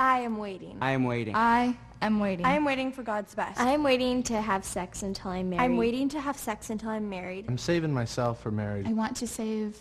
I am waiting. I am waiting. I am waiting. I am waiting for God's best. I am waiting to have sex until I'm married. I'm waiting to have sex until I'm married. I'm saving myself for marriage. I want to save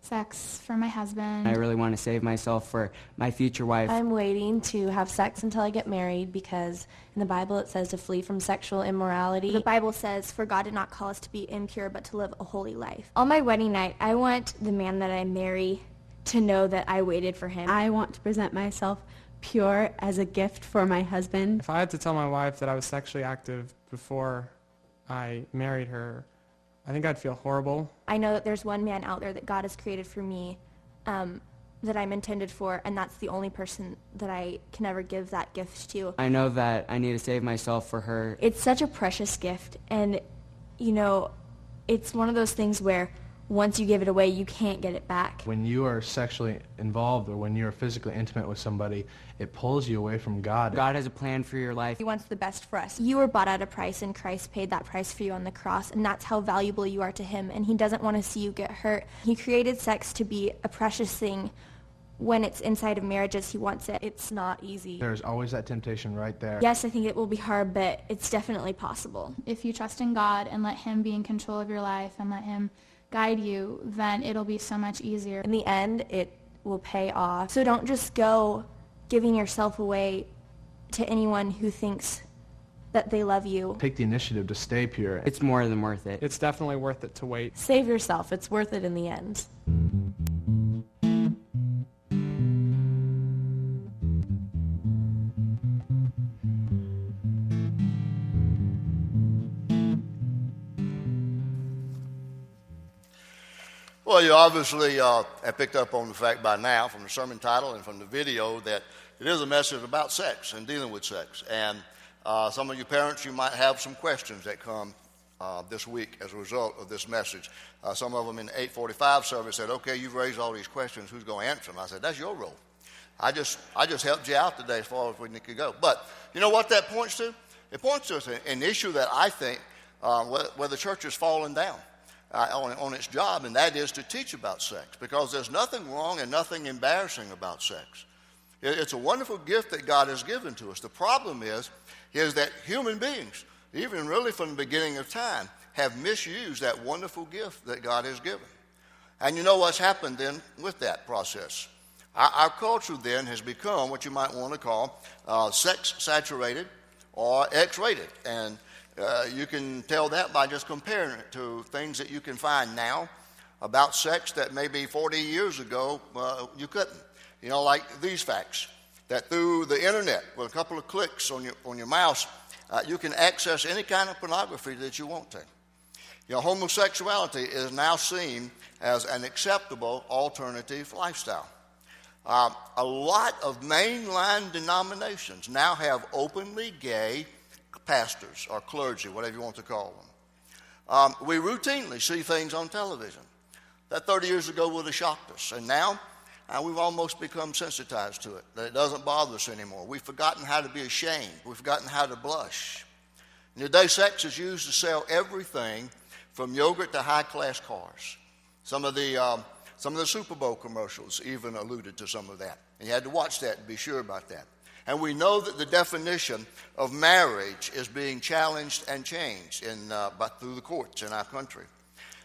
sex for my husband. I really want to save myself for my future wife. I'm waiting to have sex until I get married because in the Bible it says to flee from sexual immorality. The Bible says, for God did not call us to be impure, but to live a holy life. On my wedding night, I want the man that I marry to know that I waited for him. I want to present myself pure as a gift for my husband. If I had to tell my wife that I was sexually active before I married her, I think I'd feel horrible. I know that there's one man out there that God has created for me um, that I'm intended for, and that's the only person that I can ever give that gift to. I know that I need to save myself for her. It's such a precious gift, and, you know, it's one of those things where once you give it away, you can't get it back. When you are sexually involved or when you're physically intimate with somebody, it pulls you away from God. God has a plan for your life. He wants the best for us. You were bought at a price, and Christ paid that price for you on the cross, and that's how valuable you are to him, and he doesn't want to see you get hurt. He created sex to be a precious thing when it's inside of marriages he wants it. It's not easy. There's always that temptation right there. Yes, I think it will be hard, but it's definitely possible. If you trust in God and let him be in control of your life and let him guide you, then it'll be so much easier. In the end, it will pay off. So don't just go giving yourself away to anyone who thinks that they love you. Take the initiative to stay pure. It's more than worth it. It's definitely worth it to wait. Save yourself. It's worth it in the end. Well, you obviously uh, have picked up on the fact by now from the sermon title and from the video that it is a message about sex and dealing with sex. And uh, some of you parents, you might have some questions that come uh, this week as a result of this message. Uh, some of them in the 845 service said, okay, you've raised all these questions. Who's going to answer them? I said, that's your role. I just, I just helped you out today as far as we could go. But you know what that points to? It points to an issue that I think uh, where, where the church has fallen down uh, on, on its job, and that is to teach about sex because there's nothing wrong and nothing embarrassing about sex. It, it's a wonderful gift that God has given to us. The problem is, is that human beings, even really from the beginning of time, have misused that wonderful gift that God has given. And you know what's happened then with that process? Our, our culture then has become what you might want to call uh, sex saturated or X rated. And uh, you can tell that by just comparing it to things that you can find now about sex that maybe 40 years ago uh, you couldn't. You know, like these facts that through the internet, with a couple of clicks on your, on your mouse, uh, you can access any kind of pornography that you want to. You know, homosexuality is now seen as an acceptable alternative lifestyle. Uh, a lot of mainline denominations now have openly gay pastors or clergy, whatever you want to call them. Um, we routinely see things on television that 30 years ago would have shocked us, and now uh, we've almost become sensitized to it, that it doesn't bother us anymore. We've forgotten how to be ashamed, we've forgotten how to blush. And today, sex is used to sell everything from yogurt to high class cars. Some of the um, some of the Super Bowl commercials even alluded to some of that. And you had to watch that to be sure about that. And we know that the definition of marriage is being challenged and changed in, uh, by, through the courts in our country.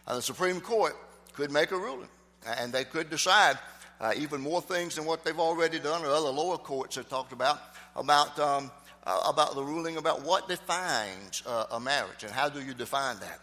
And the Supreme Court could make a ruling, and they could decide uh, even more things than what they've already done, or other lower courts have talked about, about, um, uh, about the ruling about what defines a marriage and how do you define that.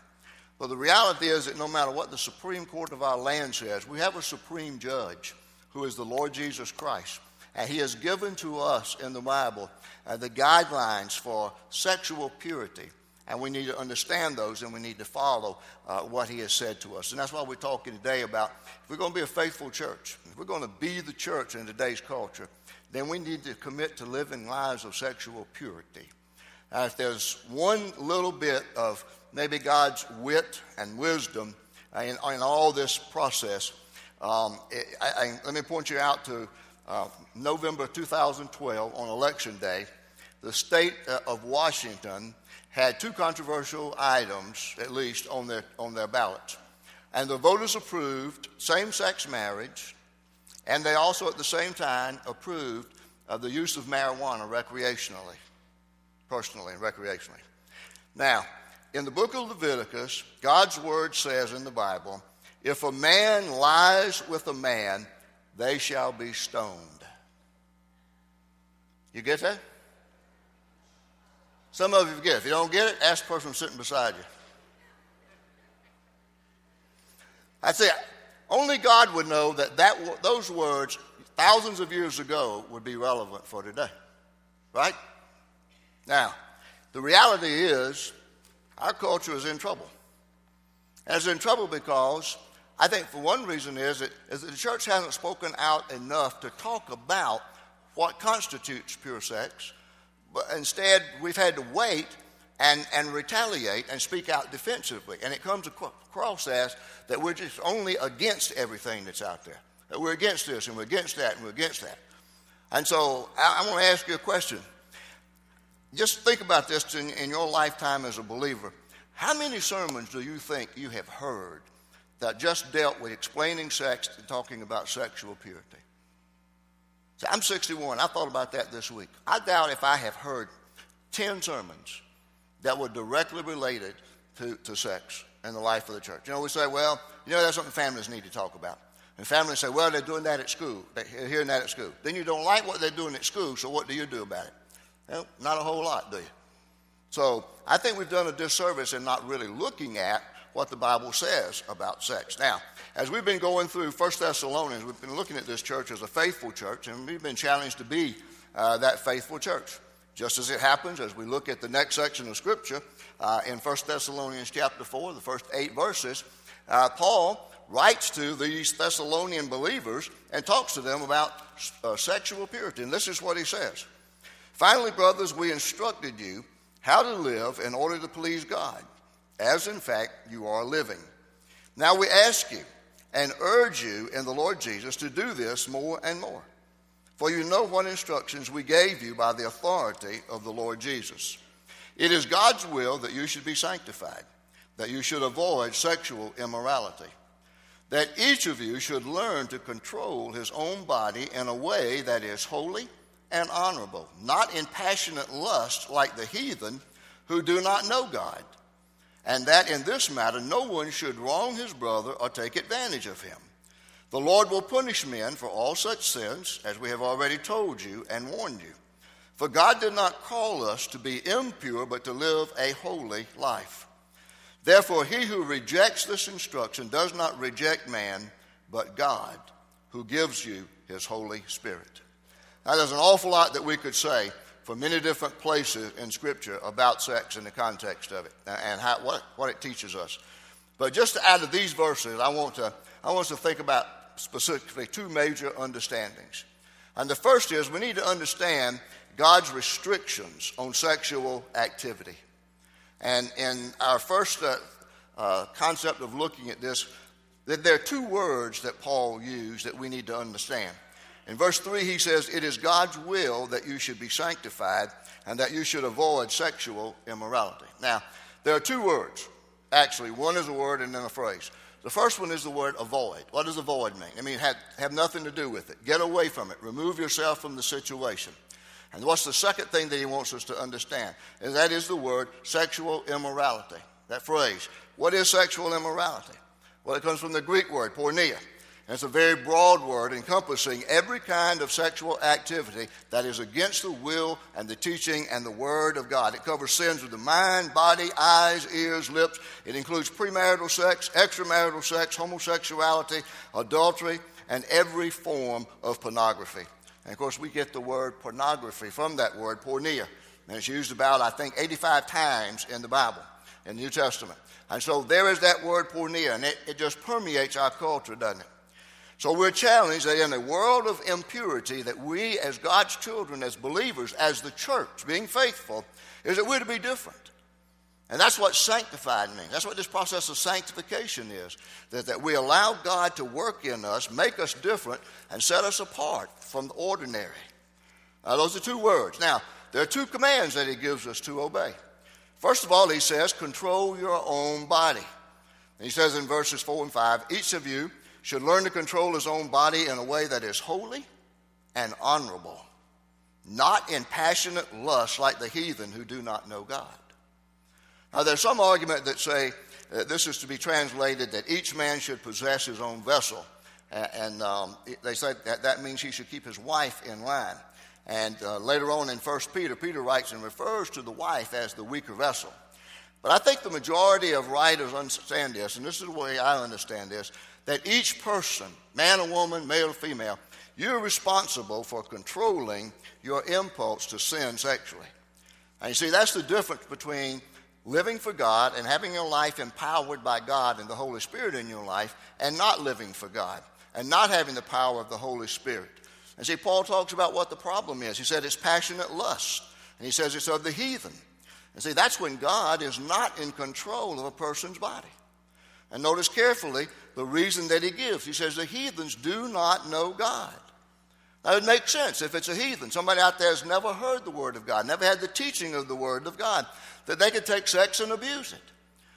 But the reality is that no matter what the Supreme Court of our land says, we have a supreme judge who is the Lord Jesus Christ. And he has given to us in the Bible uh, the guidelines for sexual purity. And we need to understand those and we need to follow uh, what he has said to us. And that's why we're talking today about if we're going to be a faithful church, if we're going to be the church in today's culture, then we need to commit to living lives of sexual purity. Uh, if there's one little bit of maybe God's wit and wisdom in, in all this process, um, I, I, let me point you out to uh, November 2012 on election day. The state uh, of Washington had two controversial items, at least, on their, on their ballot. And the voters approved same sex marriage, and they also, at the same time, approved of the use of marijuana recreationally, personally and recreationally. Now, in the book of Leviticus, God's word says in the Bible, if a man lies with a man, they shall be stoned. You get that? Some of you get it. If you don't get it, ask the person sitting beside you. I say, only God would know that, that those words thousands of years ago would be relevant for today. Right? Now, the reality is our culture is in trouble. And it's in trouble because I think for one reason is that, is that the church hasn't spoken out enough to talk about what constitutes pure sex. But instead, we've had to wait and, and retaliate and speak out defensively. And it comes across as that we're just only against everything that's out there. That we're against this and we're against that and we're against that. And so I, I want to ask you a question. Just think about this in, in your lifetime as a believer. How many sermons do you think you have heard that just dealt with explaining sex and talking about sexual purity? See, I'm 61. I thought about that this week. I doubt if I have heard 10 sermons that were directly related to, to sex and the life of the church. You know, we say, well, you know, that's something families need to talk about. And families say, well, they're doing that at school. They're hearing that at school. Then you don't like what they're doing at school, so what do you do about it? Well, not a whole lot, do you? So I think we've done a disservice in not really looking at what the Bible says about sex. Now, as we've been going through 1 Thessalonians, we've been looking at this church as a faithful church, and we've been challenged to be uh, that faithful church. Just as it happens, as we look at the next section of Scripture uh, in 1 Thessalonians chapter 4, the first eight verses, uh, Paul writes to these Thessalonian believers and talks to them about uh, sexual purity. And this is what he says Finally, brothers, we instructed you how to live in order to please God, as in fact you are living. Now we ask you and urge you in the Lord Jesus to do this more and more. For you know what instructions we gave you by the authority of the Lord Jesus. It is God's will that you should be sanctified, that you should avoid sexual immorality, that each of you should learn to control his own body in a way that is holy and honorable, not in passionate lust like the heathen who do not know God, and that in this matter no one should wrong his brother or take advantage of him. The Lord will punish men for all such sins, as we have already told you and warned you. For God did not call us to be impure, but to live a holy life. Therefore, he who rejects this instruction does not reject man, but God, who gives you his Holy Spirit. Now, there's an awful lot that we could say from many different places in Scripture about sex in the context of it and how, what, what it teaches us. But just out of these verses, I want, to, I want us to think about specifically two major understandings. And the first is we need to understand God's restrictions on sexual activity. And in our first uh, uh, concept of looking at this, that there are two words that Paul used that we need to understand. In verse 3, he says, It is God's will that you should be sanctified and that you should avoid sexual immorality. Now, there are two words. Actually, one is a word and then a phrase. The first one is the word avoid. What does avoid mean? I mean, have, have nothing to do with it. Get away from it. Remove yourself from the situation. And what's the second thing that he wants us to understand? And that is the word sexual immorality. That phrase. What is sexual immorality? Well, it comes from the Greek word, porneia. It's a very broad word encompassing every kind of sexual activity that is against the will and the teaching and the word of God. It covers sins of the mind, body, eyes, ears, lips. It includes premarital sex, extramarital sex, homosexuality, adultery, and every form of pornography. And of course, we get the word pornography from that word, porneia. And it's used about, I think, 85 times in the Bible, in the New Testament. And so there is that word porneia, and it, it just permeates our culture, doesn't it? So we're challenged that in a world of impurity, that we as God's children, as believers, as the church, being faithful, is that we're to be different. And that's what sanctified means. That's what this process of sanctification is. That, that we allow God to work in us, make us different, and set us apart from the ordinary. Now, those are two words. Now, there are two commands that He gives us to obey. First of all, He says, control your own body. And he says in verses 4 and 5, each of you should learn to control his own body in a way that is holy and honorable. not in passionate lust like the heathen who do not know God. Now, there's some argument that say uh, this is to be translated that each man should possess his own vessel. And um, they say that that means he should keep his wife in line. And uh, later on in 1 Peter, Peter writes and refers to the wife as the weaker vessel. But I think the majority of writers understand this, and this is the way I understand this that each person, man or woman, male or female, you're responsible for controlling your impulse to sin sexually. And you see, that's the difference between living for God and having your life empowered by God and the Holy Spirit in your life and not living for God and not having the power of the Holy Spirit. And see, Paul talks about what the problem is. He said it's passionate lust, and he says it's of the heathen. And see, that's when God is not in control of a person's body. And notice carefully the reason that he gives. He says the heathens do not know God. Now, it makes sense if it's a heathen, somebody out there has never heard the Word of God, never had the teaching of the Word of God, that they could take sex and abuse it.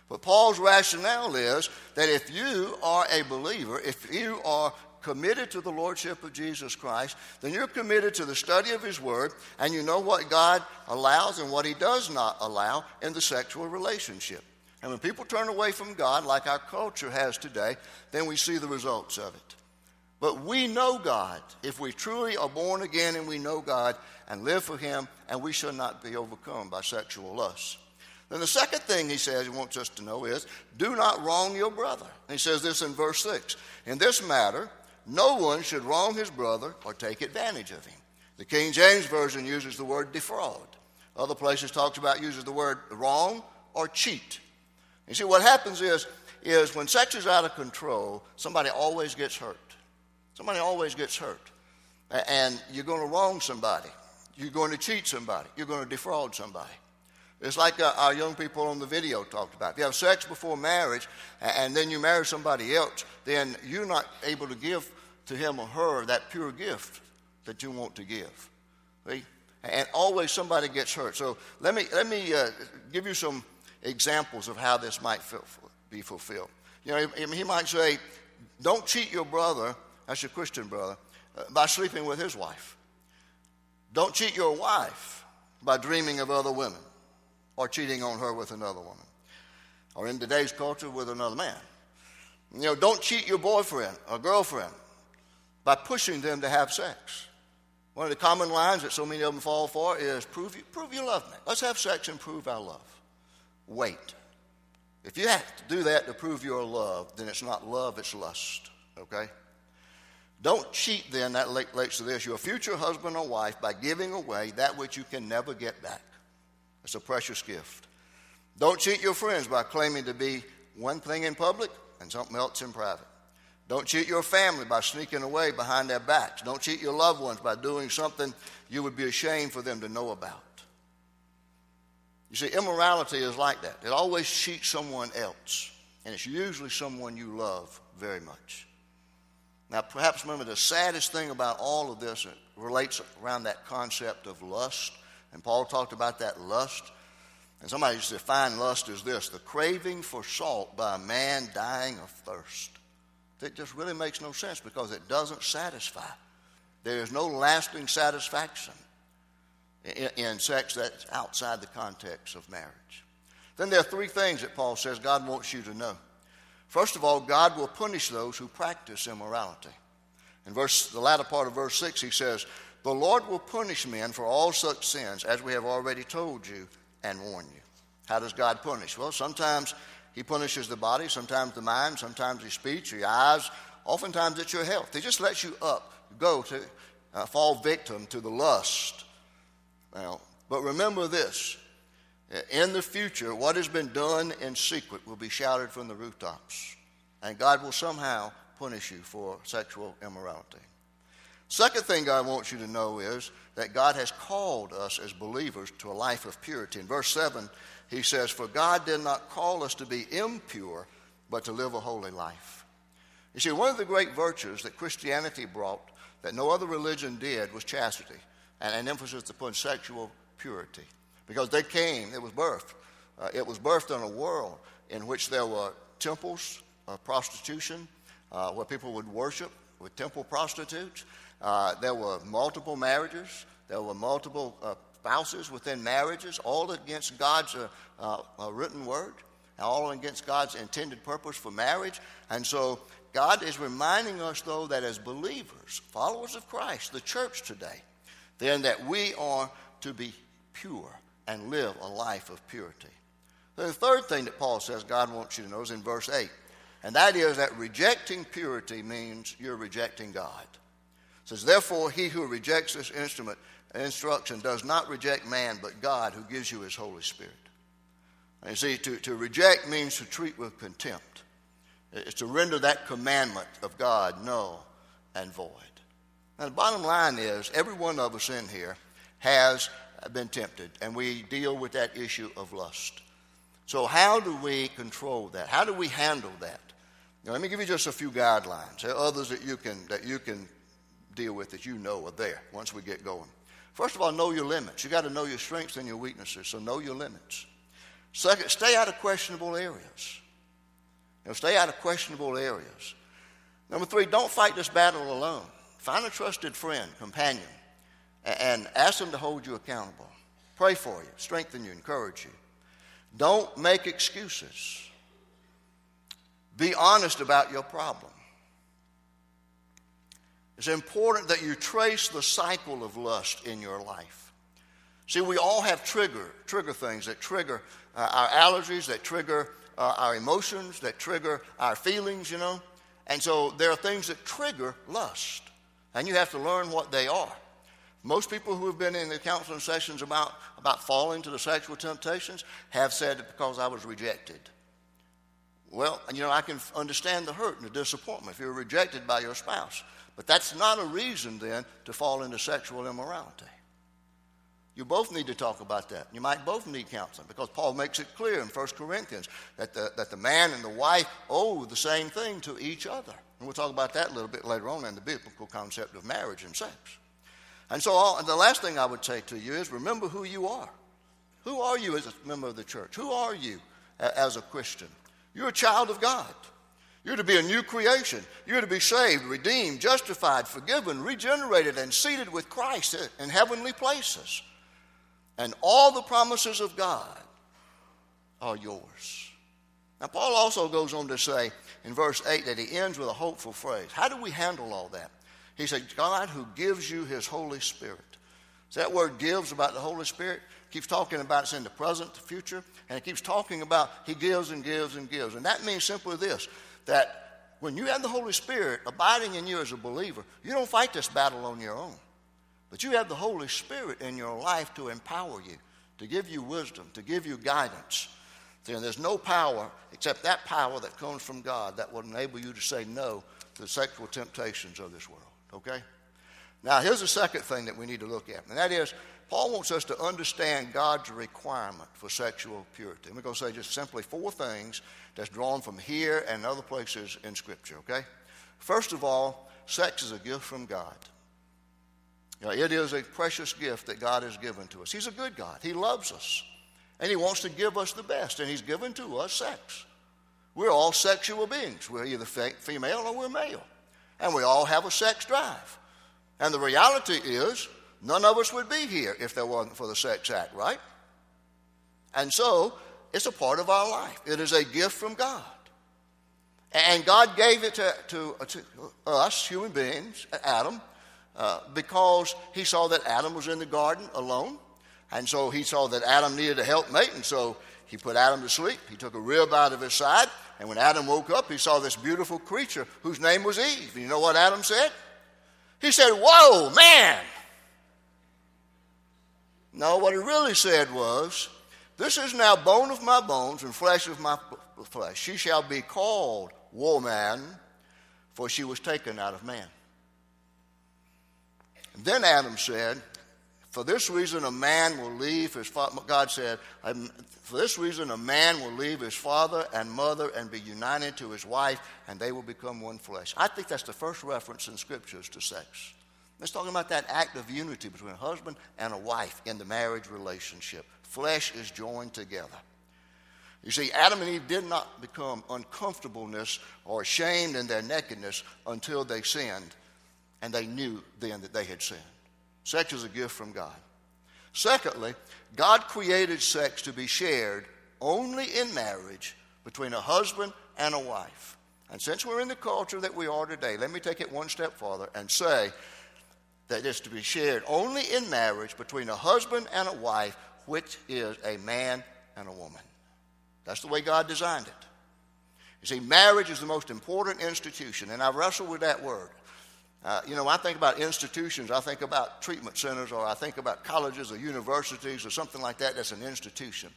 But Paul's rationale is that if you are a believer, if you are committed to the Lordship of Jesus Christ, then you're committed to the study of His Word and you know what God allows and what He does not allow in the sexual relationship. And when people turn away from God, like our culture has today, then we see the results of it. But we know God if we truly are born again and we know God and live for Him, and we shall not be overcome by sexual lust. Then the second thing he says he wants us to know is do not wrong your brother. And he says this in verse 6. In this matter, no one should wrong his brother or take advantage of him. The King James Version uses the word defraud. Other places talks about uses the word wrong or cheat. You see, what happens is, is when sex is out of control, somebody always gets hurt. Somebody always gets hurt. And you're going to wrong somebody. You're going to cheat somebody. You're going to defraud somebody. It's like uh, our young people on the video talked about. If you have sex before marriage and then you marry somebody else, then you're not able to give to him or her that pure gift that you want to give. See? And always somebody gets hurt. So let me, let me uh, give you some examples of how this might be fulfilled. You know, he might say, don't cheat your brother, that's your Christian brother, uh, by sleeping with his wife. Don't cheat your wife by dreaming of other women or cheating on her with another woman. Or in today's culture, with another man. You know, don't cheat your boyfriend or girlfriend by pushing them to have sex. One of the common lines that so many of them fall for is prove you, prove you love me. Let's have sex and prove our love. Wait. If you have to do that to prove your love, then it's not love, it's lust. Okay? Don't cheat then, that relates to this, your future husband or wife by giving away that which you can never get back. It's a precious gift. Don't cheat your friends by claiming to be one thing in public and something else in private. Don't cheat your family by sneaking away behind their backs. Don't cheat your loved ones by doing something you would be ashamed for them to know about. You see, immorality is like that. It always cheats someone else, and it's usually someone you love very much. Now, perhaps remember the saddest thing about all of this relates around that concept of lust. And Paul talked about that lust. And somebody used to define lust as this the craving for salt by a man dying of thirst. It just really makes no sense because it doesn't satisfy. There is no lasting satisfaction in, in sex that's outside the context of marriage. Then there are three things that Paul says God wants you to know. First of all, God will punish those who practice immorality. In verse, the latter part of verse 6, he says, The Lord will punish men for all such sins, as we have already told you and warned you. How does God punish? Well, sometimes he punishes the body, sometimes the mind, sometimes your speech, or your eyes, oftentimes it's your health. He just lets you up, go to uh, fall victim to the lust. Now, but remember this in the future, what has been done in secret will be shouted from the rooftops, and God will somehow punish you for sexual immorality. Second thing I want you to know is that God has called us as believers to a life of purity. In verse 7, he says, For God did not call us to be impure, but to live a holy life. You see, one of the great virtues that Christianity brought that no other religion did was chastity and an emphasis upon sexual purity. Because they came, it was birthed. Uh, it was birthed in a world in which there were temples of prostitution uh, where people would worship with temple prostitutes. Uh, there were multiple marriages. there were multiple uh, spouses within marriages, all against God's uh, uh, uh, written word, all against God's intended purpose for marriage. And so God is reminding us, though, that as believers, followers of Christ, the church today, then that we are to be pure and live a life of purity. The third thing that Paul says God wants you to know is in verse 8, and that is that rejecting purity means you're rejecting God. Says, Therefore, he who rejects this instrument instruction does not reject man, but God who gives you his Holy Spirit. And you see, to, to reject means to treat with contempt. It's to render that commandment of God null and void. Now, the bottom line is every one of us in here has been tempted, and we deal with that issue of lust. So, how do we control that? How do we handle that? Now, let me give you just a few guidelines. There are others that you can that you can deal with that you know are there once we get going. First of all, know your limits. You got to know your strengths and your weaknesses. So know your limits. Second, stay out of questionable areas. You know, stay out of questionable areas. Number three, don't fight this battle alone. Find a trusted friend, companion, and ask them to hold you accountable. Pray for you, strengthen you, encourage you. Don't make excuses. Be honest about your problem. It's important that you trace the cycle of lust in your life. See, we all have trigger, trigger things that trigger uh, our allergies, that trigger uh, our emotions, that trigger our feelings, you know. And so there are things that trigger lust, and you have to learn what they are. Most people who have been in the counseling sessions about, about falling to the sexual temptations have said because I was rejected. Well, you know, I can understand the hurt and the disappointment if you're rejected by your spouse. But that's not a reason then to fall into sexual immorality. You both need to talk about that. You might both need counseling because Paul makes it clear in 1 Corinthians that the, that the man and the wife owe the same thing to each other. And we'll talk about that a little bit later on in the biblical concept of marriage and sex. And so, all, and the last thing I would say to you is remember who you are. Who are you as a member of the church? Who are you as a Christian? You're a child of God. You're to be a new creation. You're to be saved, redeemed, justified, forgiven, regenerated, and seated with Christ in heavenly places. And all the promises of God are yours. Now, Paul also goes on to say in verse 8 that he ends with a hopeful phrase. How do we handle all that? He said, God who gives you his Holy Spirit. So that word gives about the Holy Spirit keeps talking about it's in the present, the future, and it keeps talking about he gives and gives and gives. And that means simply this that when you have the Holy Spirit abiding in you as a believer, you don't fight this battle on your own. But you have the Holy Spirit in your life to empower you, to give you wisdom, to give you guidance. Then there's no power except that power that comes from God that will enable you to say no to the sexual temptations of this world. Okay? Now, here's the second thing that we need to look at, and that is Paul wants us to understand God's requirement for sexual purity. And we're going to say just simply four things that's drawn from here and other places in Scripture, okay? First of all, sex is a gift from God. You know, it is a precious gift that God has given to us. He's a good God. He loves us. And He wants to give us the best. And He's given to us sex. We're all sexual beings. We're either female or we're male. And we all have a sex drive. And the reality is, none of us would be here if there wasn't for the Sex Act, right? And so, it's a part of our life. It is a gift from God. And God gave it to, to, to us, human beings, Adam, uh, because he saw that Adam was in the garden alone. And so he saw that Adam needed a helpmate, and so he put Adam to sleep. He took a rib out of his side, and when Adam woke up, he saw this beautiful creature whose name was Eve. And you know what Adam said? He said, Whoa, man! No, what he really said was, This is now bone of my bones and flesh of my flesh. She shall be called woman, for she was taken out of man. And then Adam said, For this reason a man will leave his father. God said, For this reason a man will leave his father and mother and be united to his wife, and they will become one flesh. I think that's the first reference in scriptures to sex. It's talking about that act of unity between a husband and a wife in the marriage relationship. Flesh is joined together. You see, Adam and Eve did not become uncomfortableness or ashamed in their nakedness until they sinned and they knew then that they had sinned. Sex is a gift from God. Secondly, God created sex to be shared only in marriage between a husband and a wife. And since we're in the culture that we are today, let me take it one step farther and say that it's to be shared only in marriage between a husband and a wife, which is a man and a woman. That's the way God designed it. You see, marriage is the most important institution, and I wrestle with that word. Uh, you know, I think about institutions, I think about treatment centers, or I think about colleges or universities or something like that that's an institution.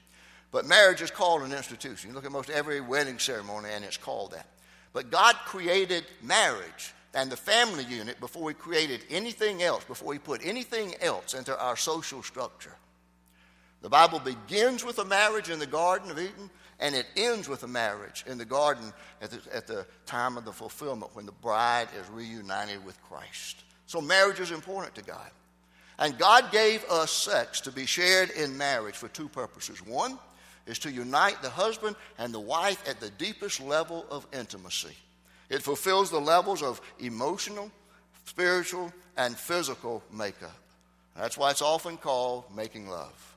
But marriage is called an institution. You look at most every wedding ceremony, and it's called that. But God created marriage and the family unit before He created anything else, before He put anything else into our social structure. The Bible begins with a marriage in the Garden of Eden, and it ends with a marriage in the garden at the, at the time of the fulfillment when the bride is reunited with Christ. So, marriage is important to God. And God gave us sex to be shared in marriage for two purposes. One is to unite the husband and the wife at the deepest level of intimacy. It fulfills the levels of emotional, spiritual, and physical makeup. That's why it's often called making love.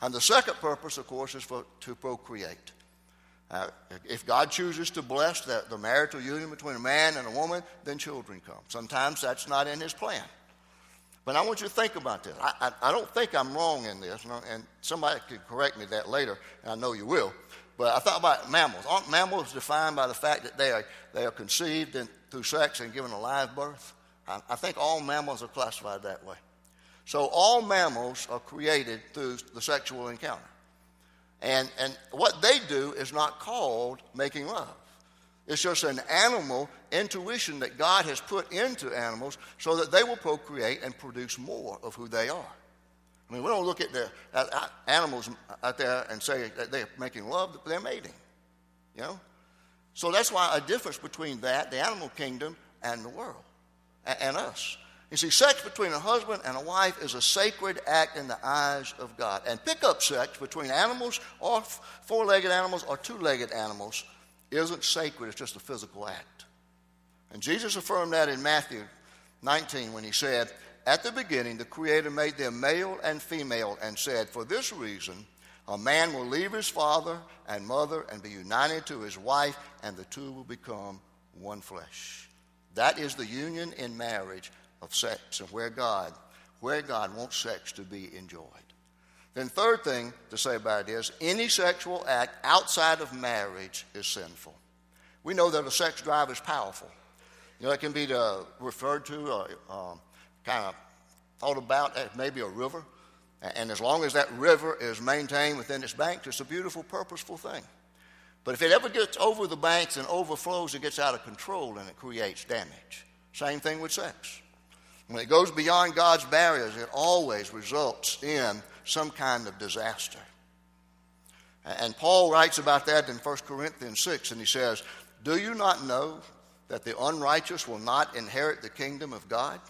And the second purpose, of course, is for, to procreate. Uh, if God chooses to bless the, the marital union between a man and a woman, then children come. Sometimes that's not in His plan. But I want you to think about this. I, I, I don't think I'm wrong in this, and somebody could correct me that later, and I know you will. But I thought about mammals. Aren't mammals defined by the fact that they are, they are conceived through sex and given a live birth? I, I think all mammals are classified that way. So all mammals are created through the sexual encounter. And, and what they do is not called making love. It's just an animal intuition that God has put into animals so that they will procreate and produce more of who they are. I mean, we don't look at the at animals out there and say that they're making love, they're mating. You know? So that's why a difference between that, the animal kingdom, and the world, and, us. You see, sex between a husband and a wife is a sacred act in the eyes of God. And pickup sex between animals or four legged animals or two legged animals isn't sacred, it's just a physical act. And Jesus affirmed that in Matthew 19 when he said, At the beginning, the Creator made them male and female and said, For this reason, a man will leave his father and mother and be united to his wife, and the two will become one flesh. That is the union in marriage of sex and where God, where God wants sex to be enjoyed. Then, third thing to say about it is any sexual act outside of marriage is sinful. We know that a sex drive is powerful. You know, it can be uh, referred to, uh, um, kind of thought about as maybe a river. And as long as that river is maintained within its banks, it's a beautiful, purposeful thing. But if it ever gets over the banks and overflows, it gets out of control and it creates damage. Same thing with sex. When it goes beyond God's barriers, it always results in some kind of disaster. And Paul writes about that in 1 Corinthians 6, and he says, Do you not know that the unrighteous will not inherit the kingdom of God?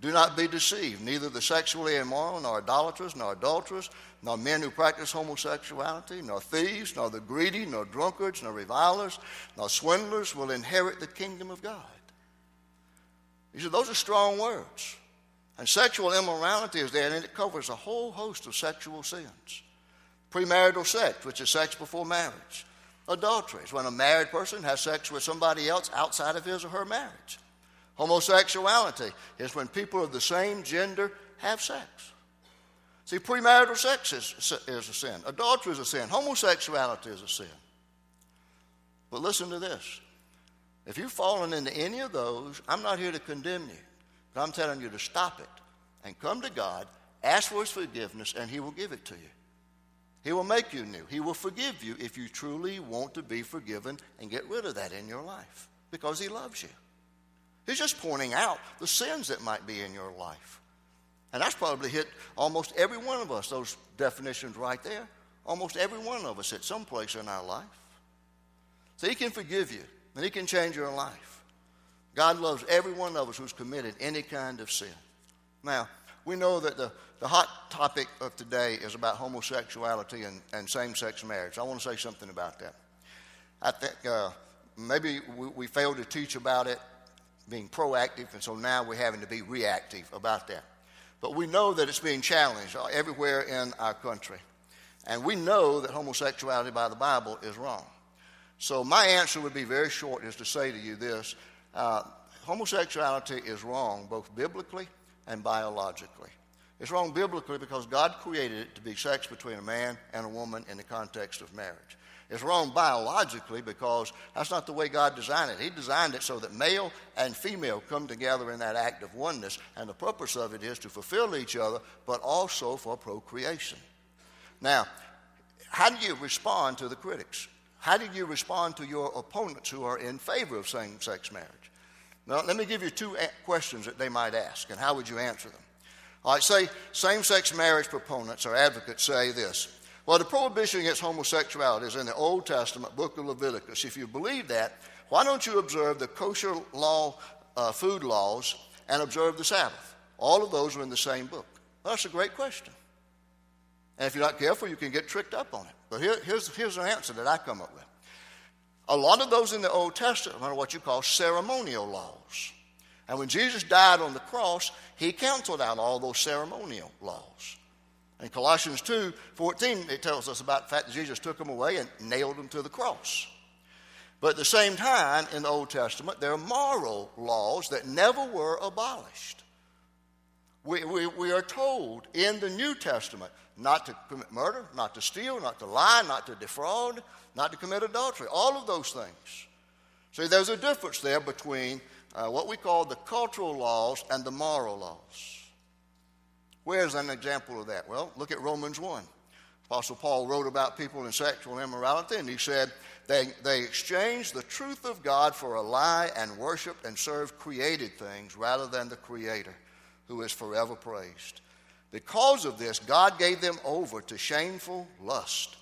Do not be deceived. Neither the sexually immoral, nor idolaters, nor adulterers, nor men who practice homosexuality, nor thieves, nor the greedy, nor drunkards, nor revilers, nor swindlers will inherit the kingdom of God. He said, those are strong words. And sexual immorality is there, and it covers a whole host of sexual sins. Premarital sex, which is sex before marriage. Adultery is when a married person has sex with somebody else outside of his or her marriage. Homosexuality is when people of the same gender have sex. See, premarital sex is, is a sin. Adultery is a sin. Homosexuality is a sin. But listen to this if you've fallen into any of those, I'm not here to condemn you, but I'm telling you to stop it and come to God, ask for His forgiveness, and He will give it to you. He will make you new. He will forgive you if you truly want to be forgiven and get rid of that in your life because He loves you. He's just pointing out the sins that might be in your life. And that's probably hit almost every one of us, those definitions right there. Almost every one of us at some place in our life. So He can forgive you and He can change your life. God loves every one of us who's committed any kind of sin. Now, we know that the, the hot topic of today is about homosexuality and, and same sex marriage. I want to say something about that. I think uh, maybe we, we failed to teach about it being proactive, and so now we're having to be reactive about that. But we know that it's being challenged everywhere in our country. And we know that homosexuality by the Bible is wrong. So my answer would be very short is to say to you this uh, homosexuality is wrong both biblically and biologically. It's wrong biblically because God created it to be sex between a man and a woman in the context of marriage. It's wrong biologically because that's not the way God designed it. He designed it so that male and female come together in that act of oneness, and the purpose of it is to fulfill each other, but also for procreation. Now, how do you respond to the critics? How do you respond to your opponents who are in favor of same sex marriage? Now, let me give you two questions that they might ask, and how would you answer them? All right, say same sex marriage proponents or advocates say this. Well, the prohibition against homosexuality is in the Old Testament, book of Leviticus. If you believe that, why don't you observe the kosher law, uh, food laws, and observe the Sabbath? All of those are in the same book. Well, that's a great question. And if you're not careful, you can get tricked up on it. But here, here's, here's an answer that I come up with. A lot of those in the Old Testament are what you call ceremonial laws. And when Jesus died on the cross, he canceled out all those ceremonial laws. In Colossians 2 14, it tells us about the fact that Jesus took them away and nailed them to the cross. But at the same time, in the Old Testament, there are moral laws that never were abolished. We, we, we are told in the New Testament not to commit murder, not to steal, not to lie, not to defraud, not to commit adultery. All of those things. See, there's a difference there between uh, what we call the cultural laws and the moral laws. Where's an example of that? Well, look at Romans 1. Apostle Paul wrote about people in sexual immorality, and he said they, they exchanged the truth of God for a lie and worshiped and served created things rather than the Creator, who is forever praised. Because of this, God gave them over to shameful lust.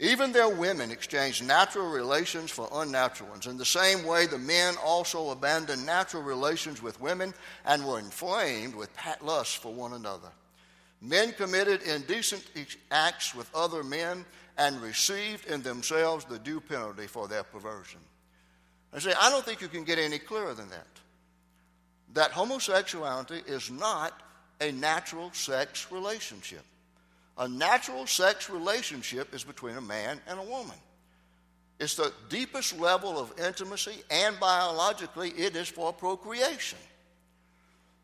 Even their women exchanged natural relations for unnatural ones. In the same way, the men also abandoned natural relations with women and were inflamed with lust for one another. Men committed indecent acts with other men and received in themselves the due penalty for their perversion. I say, I don't think you can get any clearer than that. That homosexuality is not a natural sex relationship. A natural sex relationship is between a man and a woman. It's the deepest level of intimacy, and biologically, it is for procreation.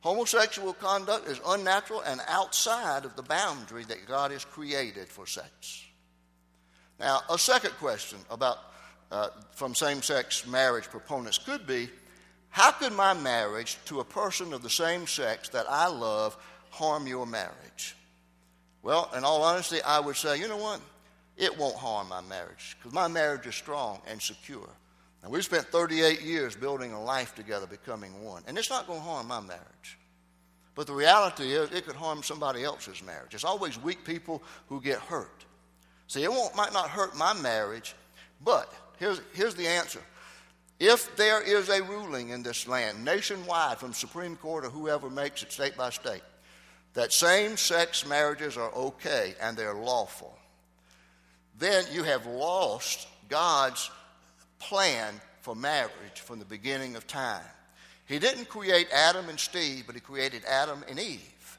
Homosexual conduct is unnatural and outside of the boundary that God has created for sex. Now, a second question about uh, from same sex marriage proponents could be how could my marriage to a person of the same sex that I love harm your marriage? Well, in all honesty, I would say, you know what? It won't harm my marriage because my marriage is strong and secure. And we've spent 38 years building a life together, becoming one. And it's not going to harm my marriage. But the reality is, it could harm somebody else's marriage. It's always weak people who get hurt. See, it won't, might not hurt my marriage, but here's, here's the answer. If there is a ruling in this land, nationwide, from Supreme Court or whoever makes it state by state, that same sex marriages are okay and they're lawful, then you have lost God's plan for marriage from the beginning of time. He didn't create Adam and Steve, but He created Adam and Eve.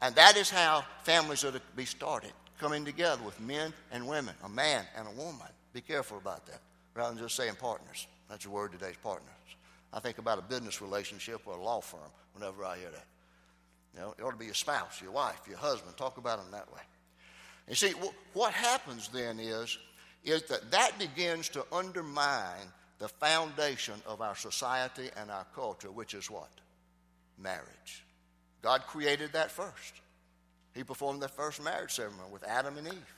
And that is how families are to be started coming together with men and women, a man and a woman. Be careful about that, rather than just saying partners. That's the word today's partners. I think about a business relationship or a law firm whenever I hear that. You know, it ought to be your spouse, your wife, your husband. Talk about them that way. You see, what happens then is is that that begins to undermine the foundation of our society and our culture, which is what? Marriage. God created that first. He performed the first marriage ceremony with Adam and Eve.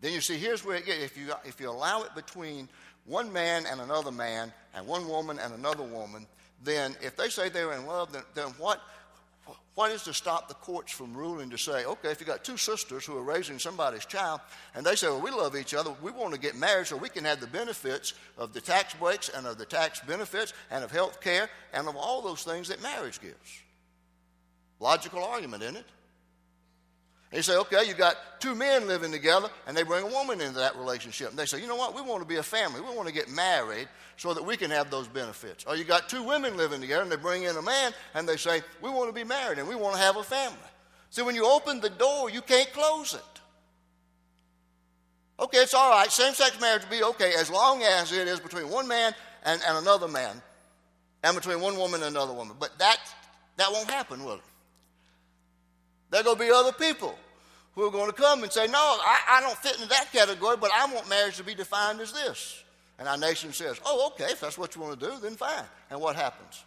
Then you see, here's where it gets. If you, if you allow it between one man and another man, and one woman and another woman, then if they say they're in love, then, then what, what is to stop the courts from ruling to say, okay, if you got two sisters who are raising somebody's child, and they say, well, we love each other, we want to get married so we can have the benefits of the tax breaks and of the tax benefits and of health care and of all those things that marriage gives. Logical argument, isn't it? And you say, okay, you've got two men living together, and they bring a woman into that relationship. And they say, you know what, we want to be a family. We want to get married so that we can have those benefits. Or you got two women living together, and they bring in a man, and they say, we want to be married, and we want to have a family. See, when you open the door, you can't close it. Okay, it's all right. Same sex marriage will be okay as long as it is between one man and, and another man, and between one woman and another woman. But that, that won't happen, will it? There are going to be other people who are going to come and say, No, I, I don't fit into that category, but I want marriage to be defined as this. And our nation says, Oh, okay, if that's what you want to do, then fine. And what happens?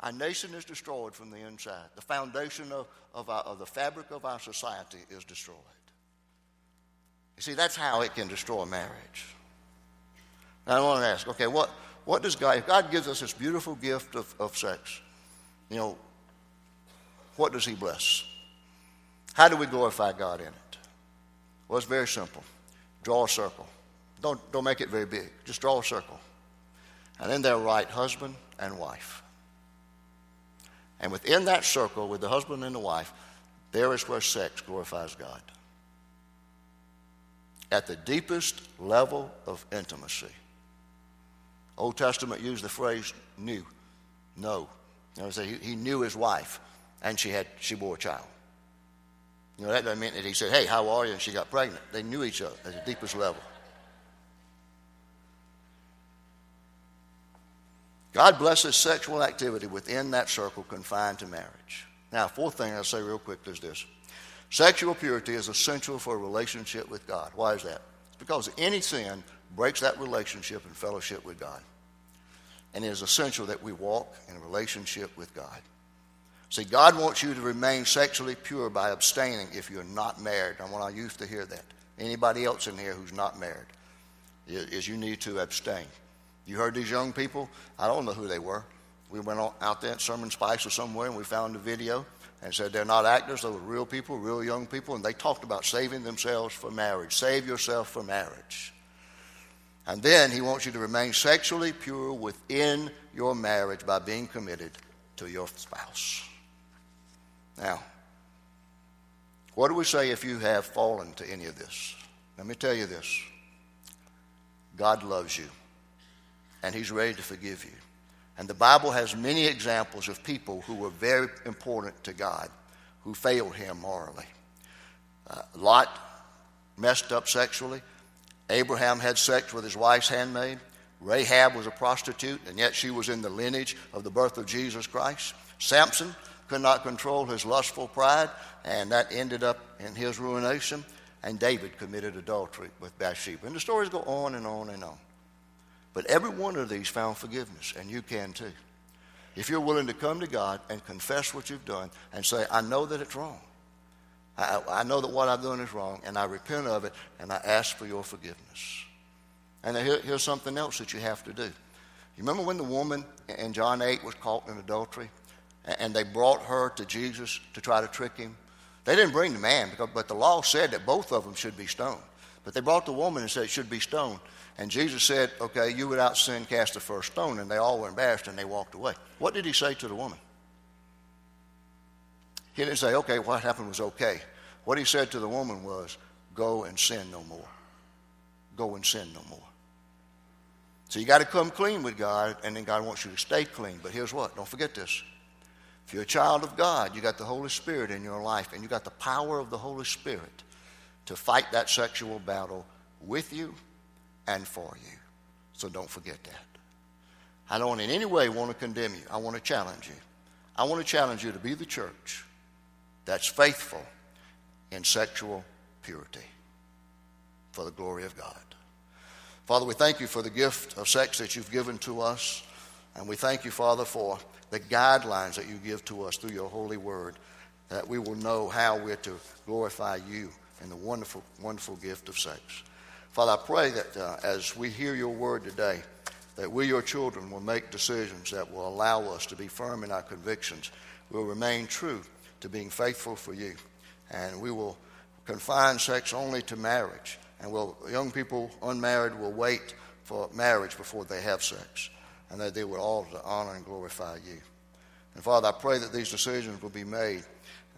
Our nation is destroyed from the inside. The foundation of, of, our, of the fabric of our society is destroyed. You see, that's how it can destroy marriage. Now, I want to ask, okay, what, what does God, if God gives us this beautiful gift of, of sex, you know, what does He bless? How do we glorify God in it? Well, it's very simple. Draw a circle. Don't, don't make it very big. Just draw a circle. And then there write husband and wife. And within that circle, with the husband and the wife, there is where sex glorifies God. At the deepest level of intimacy. Old Testament used the phrase knew. No. He, he knew his wife, and she, had, she bore a child. You know, that doesn't mean that he said, hey, how are you? And she got pregnant. They knew each other at the deepest level. God blesses sexual activity within that circle confined to marriage. Now, fourth thing I'll say real quick is this sexual purity is essential for a relationship with God. Why is that? It's because any sin breaks that relationship and fellowship with God. And it is essential that we walk in relationship with God. See, God wants you to remain sexually pure by abstaining if you're not married. I want our youth to hear that. Anybody else in here who's not married is you need to abstain. You heard these young people? I don't know who they were. We went out there at Sermon Spice or somewhere and we found a video and said they're not actors, they were real people, real young people, and they talked about saving themselves for marriage. Save yourself for marriage. And then he wants you to remain sexually pure within your marriage by being committed to your spouse. Now, what do we say if you have fallen to any of this? Let me tell you this God loves you, and He's ready to forgive you. And the Bible has many examples of people who were very important to God who failed Him morally. Uh, Lot messed up sexually. Abraham had sex with his wife's handmaid. Rahab was a prostitute, and yet she was in the lineage of the birth of Jesus Christ. Samson could not control his lustful pride, and that ended up in his ruination. And David committed adultery with Bathsheba. And the stories go on and on and on. But every one of these found forgiveness, and you can too. If you're willing to come to God and confess what you've done and say, I know that it's wrong. I, I know that what I've done is wrong, and I repent of it, and I ask for your forgiveness. And here, here's something else that you have to do. You remember when the woman in John 8 was caught in adultery? And they brought her to Jesus to try to trick him. They didn't bring the man, because, but the law said that both of them should be stoned. But they brought the woman and said it should be stoned. And Jesus said, Okay, you without sin cast the first stone. And they all were embarrassed and they walked away. What did he say to the woman? He didn't say, Okay, what happened was okay. What he said to the woman was, Go and sin no more. Go and sin no more. So you got to come clean with God, and then God wants you to stay clean. But here's what don't forget this if you're a child of God, you got the Holy Spirit in your life, and you got the power of the Holy Spirit to fight that sexual battle with you and for you. So don't forget that. I don't in any way want to condemn you. I want to challenge you. I want to challenge you to be the church that's faithful in sexual purity for the glory of God. Father, we thank you for the gift of sex that you've given to us. And we thank you, Father, for the guidelines that you give to us through your holy word, that we will know how we're to glorify you in the wonderful, wonderful gift of sex. Father, I pray that uh, as we hear your word today, that we, your children, will make decisions that will allow us to be firm in our convictions. We'll remain true to being faithful for you. And we will confine sex only to marriage. And we'll, young people unmarried will wait for marriage before they have sex and that they would all to honor and glorify you. And Father, I pray that these decisions will be made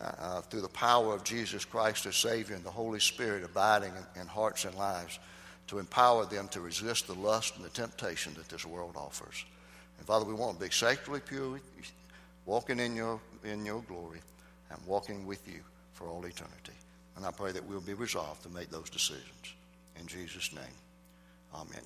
uh, uh, through the power of Jesus Christ as Savior and the Holy Spirit abiding in, in hearts and lives to empower them to resist the lust and the temptation that this world offers. And Father, we want to be sacredly pure, walking in your, in your glory and walking with you for all eternity. And I pray that we'll be resolved to make those decisions. In Jesus' name, amen.